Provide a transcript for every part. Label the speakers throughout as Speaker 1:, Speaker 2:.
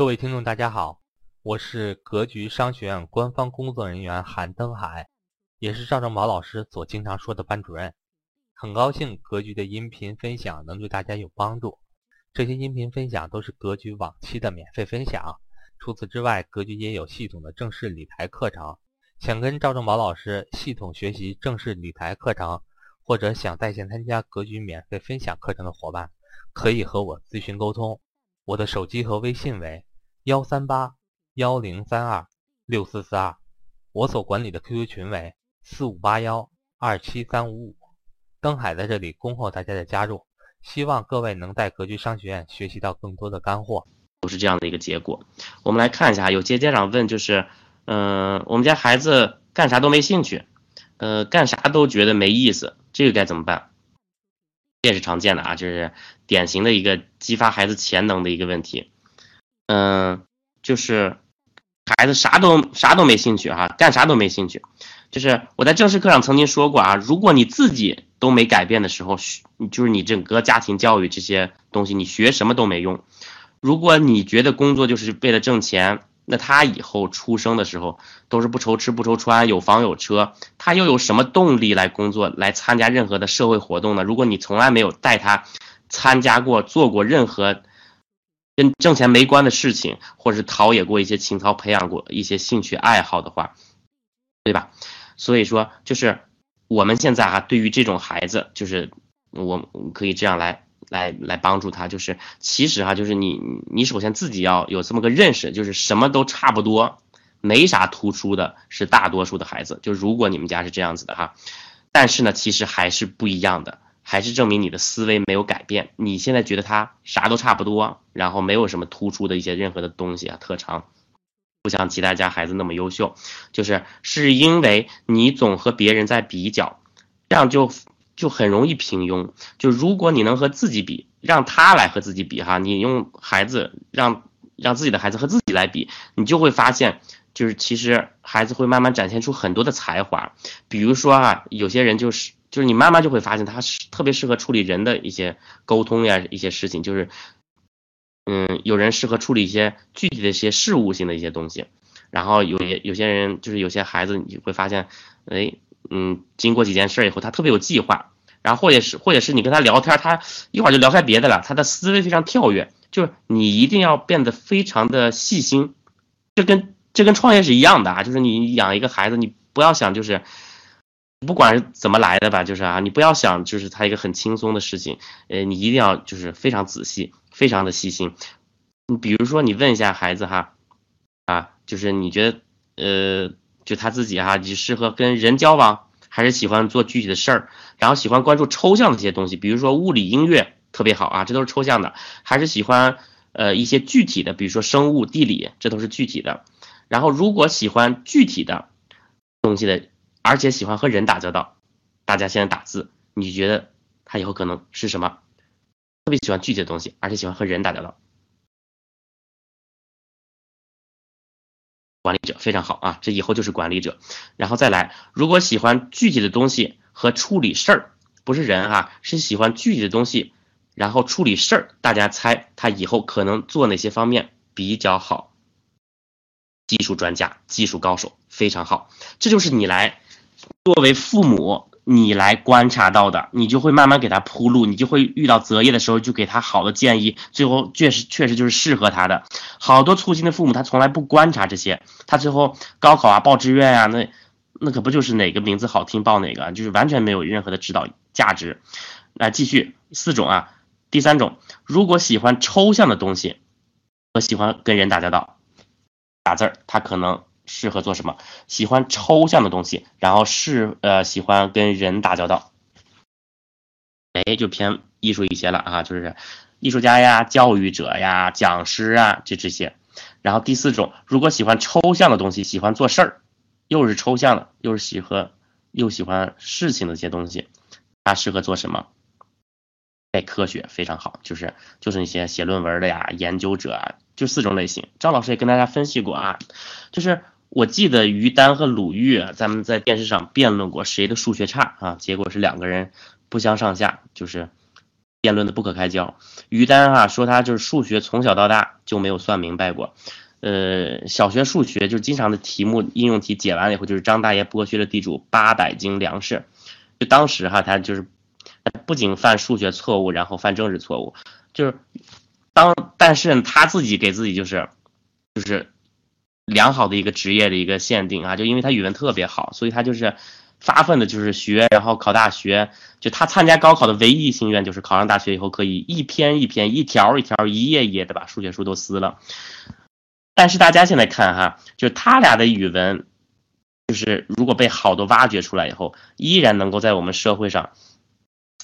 Speaker 1: 各位听众，大家好，我是格局商学院官方工作人员韩登海，也是赵正宝老师所经常说的班主任。很高兴格局的音频分享能对大家有帮助。这些音频分享都是格局往期的免费分享。除此之外，格局也有系统的正式理财课程。想跟赵正宝老师系统学习正式理财课程，或者想在线参加格局免费分享课程的伙伴，可以和我咨询沟通。我的手机和微信为。幺三八幺零三二六四四二，我所管理的 QQ 群为四五八幺二七三五五。登海在这里恭候大家的加入，希望各位能在格局商学院学习到更多的干货。
Speaker 2: 都是这样的一个结果。我们来看一下，有些家长问，就是，嗯，我们家孩子干啥都没兴趣，呃，干啥都觉得没意思，这个该怎么办？这也是常见的啊，就是典型的一个激发孩子潜能的一个问题。嗯，就是孩子啥都啥都没兴趣哈，干啥都没兴趣。就是我在正式课上曾经说过啊，如果你自己都没改变的时候，就是你整个家庭教育这些东西，你学什么都没用。如果你觉得工作就是为了挣钱，那他以后出生的时候都是不愁吃不愁穿，有房有车，他又有什么动力来工作，来参加任何的社会活动呢？如果你从来没有带他参加过、做过任何。跟挣钱没关的事情，或者是陶冶过一些情操，培养过一些兴趣爱好的话，对吧？所以说，就是我们现在哈，对于这种孩子，就是我可以这样来来来帮助他，就是其实哈，就是你你首先自己要有这么个认识，就是什么都差不多，没啥突出的，是大多数的孩子。就如果你们家是这样子的哈，但是呢，其实还是不一样的。还是证明你的思维没有改变。你现在觉得他啥都差不多，然后没有什么突出的一些任何的东西啊特长，不像其他家孩子那么优秀，就是是因为你总和别人在比较，这样就就很容易平庸。就如果你能和自己比，让他来和自己比哈，你用孩子让让自己的孩子和自己来比，你就会发现，就是其实孩子会慢慢展现出很多的才华。比如说啊，有些人就是。就是你慢慢就会发现，他是特别适合处理人的一些沟通呀，一些事情。就是，嗯，有人适合处理一些具体的一些事务性的一些东西，然后有有些人就是有些孩子，你会发现，哎，嗯，经过几件事以后，他特别有计划，然后或者是或者是你跟他聊天，他一会儿就聊开别的了，他的思维非常跳跃。就是你一定要变得非常的细心，这跟这跟创业是一样的啊，就是你养一个孩子，你不要想就是。不管是怎么来的吧，就是啊，你不要想就是他一个很轻松的事情，呃，你一定要就是非常仔细，非常的细心。你比如说，你问一下孩子哈，啊，就是你觉得呃，就他自己哈，你适合跟人交往，还是喜欢做具体的事儿，然后喜欢关注抽象的这些东西，比如说物理、音乐特别好啊，这都是抽象的，还是喜欢呃一些具体的，比如说生物、地理，这都是具体的。然后如果喜欢具体的东西的。而且喜欢和人打交道，大家现在打字，你觉得他以后可能是什么？特别喜欢具体的东西，而且喜欢和人打交道，管理者非常好啊，这以后就是管理者。然后再来，如果喜欢具体的东西和处理事儿，不是人哈，是喜欢具体的东西，然后处理事儿，大家猜他以后可能做哪些方面比较好？技术专家、技术高手，非常好，这就是你来。作为父母，你来观察到的，你就会慢慢给他铺路，你就会遇到择业的时候就给他好的建议，最后确实确实就是适合他的。好多粗心的父母，他从来不观察这些，他最后高考啊报志愿啊，那那可不就是哪个名字好听报哪个，就是完全没有任何的指导价值。来继续四种啊，第三种，如果喜欢抽象的东西和喜欢跟人打交道，打字儿，他可能。适合做什么？喜欢抽象的东西，然后是呃喜欢跟人打交道，哎，就偏艺术一些了啊，就是艺术家呀、教育者呀、讲师啊，就这些。然后第四种，如果喜欢抽象的东西，喜欢做事儿，又是抽象的，又是喜欢又喜欢事情的一些东西，他适合做什么？哎，科学非常好，就是就是那些写论文的呀、研究者啊，就四种类型。张老师也跟大家分析过啊，就是。我记得于丹和鲁豫，咱们在电视上辩论过谁的数学差啊？结果是两个人不相上下，就是辩论的不可开交。于丹哈说他就是数学从小到大就没有算明白过，呃，小学数学就是经常的题目应用题解完了以后就是张大爷剥削了地主八百斤粮食，就当时哈他就是不仅犯数学错误，然后犯政治错误，就是当但是他自己给自己就是就是良好的一个职业的一个限定啊，就因为他语文特别好，所以他就是。发奋的就是学，然后考大学。就他参加高考的唯一心愿就是考上大学以后可以一篇一篇、一条一条、一页一页的把数学书都撕了。但是大家现在看哈，就是他俩的语文，就是如果被好的挖掘出来以后，依然能够在我们社会上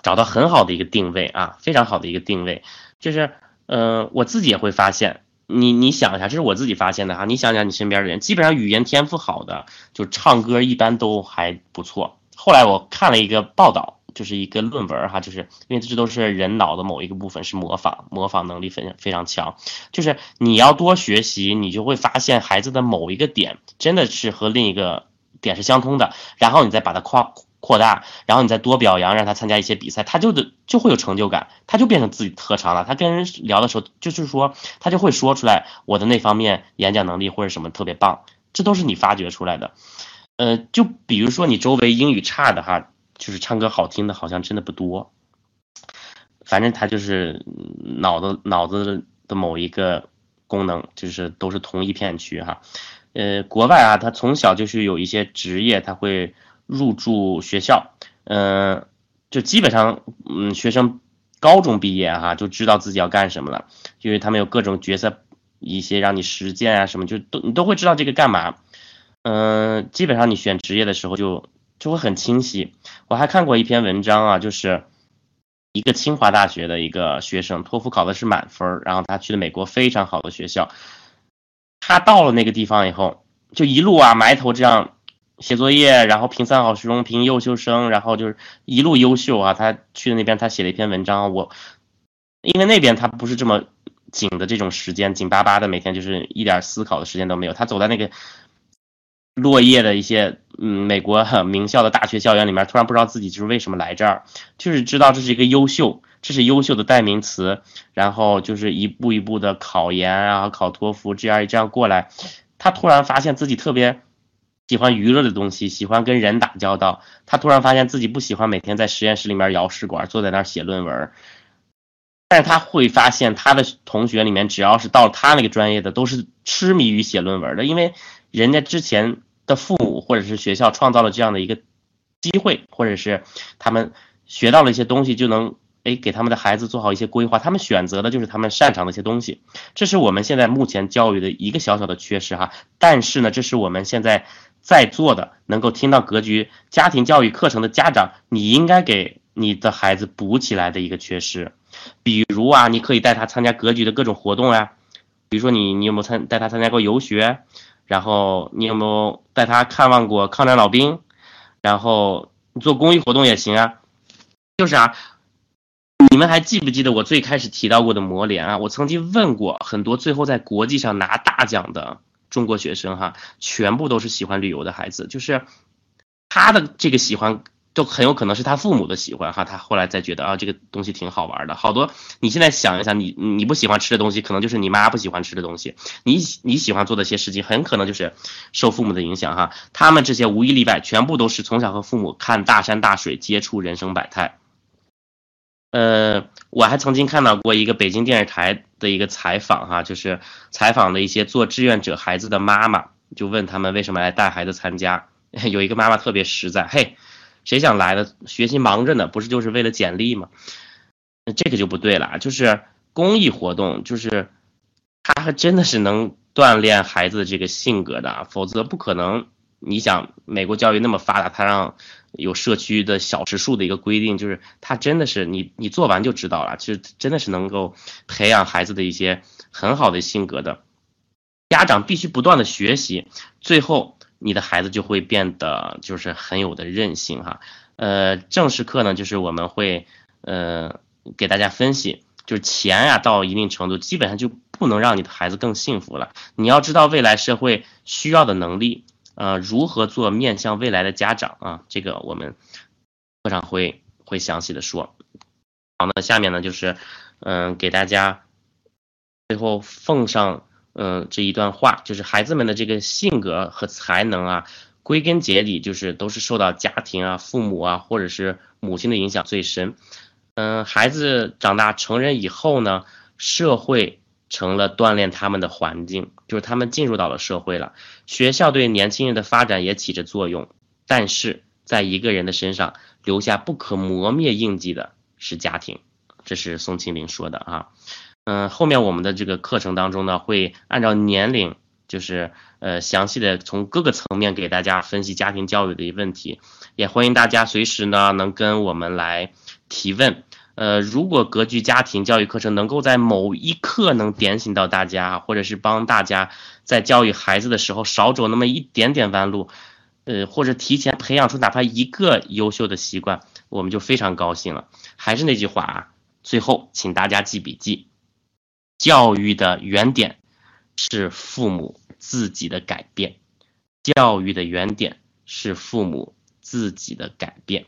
Speaker 2: 找到很好的一个定位啊，非常好的一个定位。就是，嗯，我自己也会发现。你你想一下，这是我自己发现的哈。你想想你身边的人，基本上语言天赋好的，就唱歌一般都还不错。后来我看了一个报道，就是一个论文哈，就是因为这都是人脑的某一个部分是模仿，模仿能力非常非常强。就是你要多学习，你就会发现孩子的某一个点真的是和另一个点是相通的，然后你再把它夸。扩大，然后你再多表扬，让他参加一些比赛，他就的就会有成就感，他就变成自己特长了。他跟人聊的时候，就是说他就会说出来，我的那方面演讲能力或者什么特别棒，这都是你发掘出来的。呃，就比如说你周围英语差的哈，就是唱歌好听的，好像真的不多。反正他就是脑子脑子的某一个功能，就是都是同一片区哈。呃，国外啊，他从小就是有一些职业，他会。入住学校，嗯，就基本上，嗯，学生高中毕业哈，就知道自己要干什么了，因为他们有各种角色，一些让你实践啊什么，就都你都会知道这个干嘛，嗯，基本上你选职业的时候就就会很清晰。我还看过一篇文章啊，就是一个清华大学的一个学生，托福考的是满分，然后他去了美国非常好的学校，他到了那个地方以后，就一路啊埋头这样。写作业，然后评三好学生，评优秀生，然后就是一路优秀啊。他去的那边，他写了一篇文章。我因为那边他不是这么紧的这种时间，紧巴巴的，每天就是一点思考的时间都没有。他走在那个落叶的一些嗯美国名校的大学校园里面，突然不知道自己就是为什么来这儿，就是知道这是一个优秀，这是优秀的代名词。然后就是一步一步的考研啊，考托福这样这样过来，他突然发现自己特别。喜欢娱乐的东西，喜欢跟人打交道。他突然发现自己不喜欢每天在实验室里面摇试管，坐在那儿写论文。但是他会发现，他的同学里面，只要是到了他那个专业的，都是痴迷于写论文的，因为人家之前的父母或者是学校创造了这样的一个机会，或者是他们学到了一些东西，就能。哎，给他们的孩子做好一些规划，他们选择的就是他们擅长的一些东西，这是我们现在目前教育的一个小小的缺失哈。但是呢，这是我们现在在座的，能够听到格局家庭教育课程的家长，你应该给你的孩子补起来的一个缺失。比如啊，你可以带他参加格局的各种活动呀，比如说你你有没有参带他参加过游学，然后你有没有带他看望过抗战老兵，然后做公益活动也行啊，就是啊。你们还记不记得我最开始提到过的魔联啊？我曾经问过很多最后在国际上拿大奖的中国学生哈，全部都是喜欢旅游的孩子，就是他的这个喜欢都很有可能是他父母的喜欢哈，他后来再觉得啊这个东西挺好玩的。好多你现在想一想，你你不喜欢吃的东西，可能就是你妈不喜欢吃的东西，你你喜欢做的些事情，很可能就是受父母的影响哈。他们这些无一例外，全部都是从小和父母看大山大水，接触人生百态。呃，我还曾经看到过一个北京电视台的一个采访，哈，就是采访的一些做志愿者孩子的妈妈，就问他们为什么来带孩子参加。有一个妈妈特别实在，嘿，谁想来的？学习忙着呢，不是就是为了简历吗？这个就不对了，就是公益活动，就是他还真的是能锻炼孩子这个性格的，否则不可能。你想，美国教育那么发达，他让。有社区的小时数的一个规定，就是他真的是你你做完就知道了，其实真的是能够培养孩子的一些很好的性格的。家长必须不断的学习，最后你的孩子就会变得就是很有的韧性哈。呃，正式课呢，就是我们会呃给大家分析，就是钱呀到一定程度，基本上就不能让你的孩子更幸福了。你要知道未来社会需要的能力。呃，如何做面向未来的家长啊？这个我们课上会会详细的说。好，那下面呢就是嗯给大家最后奉上嗯这一段话，就是孩子们的这个性格和才能啊，归根结底就是都是受到家庭啊、父母啊或者是母亲的影响最深。嗯，孩子长大成人以后呢，社会成了锻炼他们的环境，就是他们进入到了社会了。学校对年轻人的发展也起着作用，但是在一个人的身上留下不可磨灭印记的是家庭，这是宋庆龄说的啊。嗯，后面我们的这个课程当中呢，会按照年龄，就是呃详细的从各个层面给大家分析家庭教育的一问题，也欢迎大家随时呢能跟我们来提问。呃，如果格局家庭教育课程能够在某一刻能点醒到大家，或者是帮大家在教育孩子的时候少走那么一点点弯路，呃，或者提前培养出哪怕一个优秀的习惯，我们就非常高兴了。还是那句话啊，最后请大家记笔记：教育的原点是父母自己的改变，教育的原点是父母自己的改变。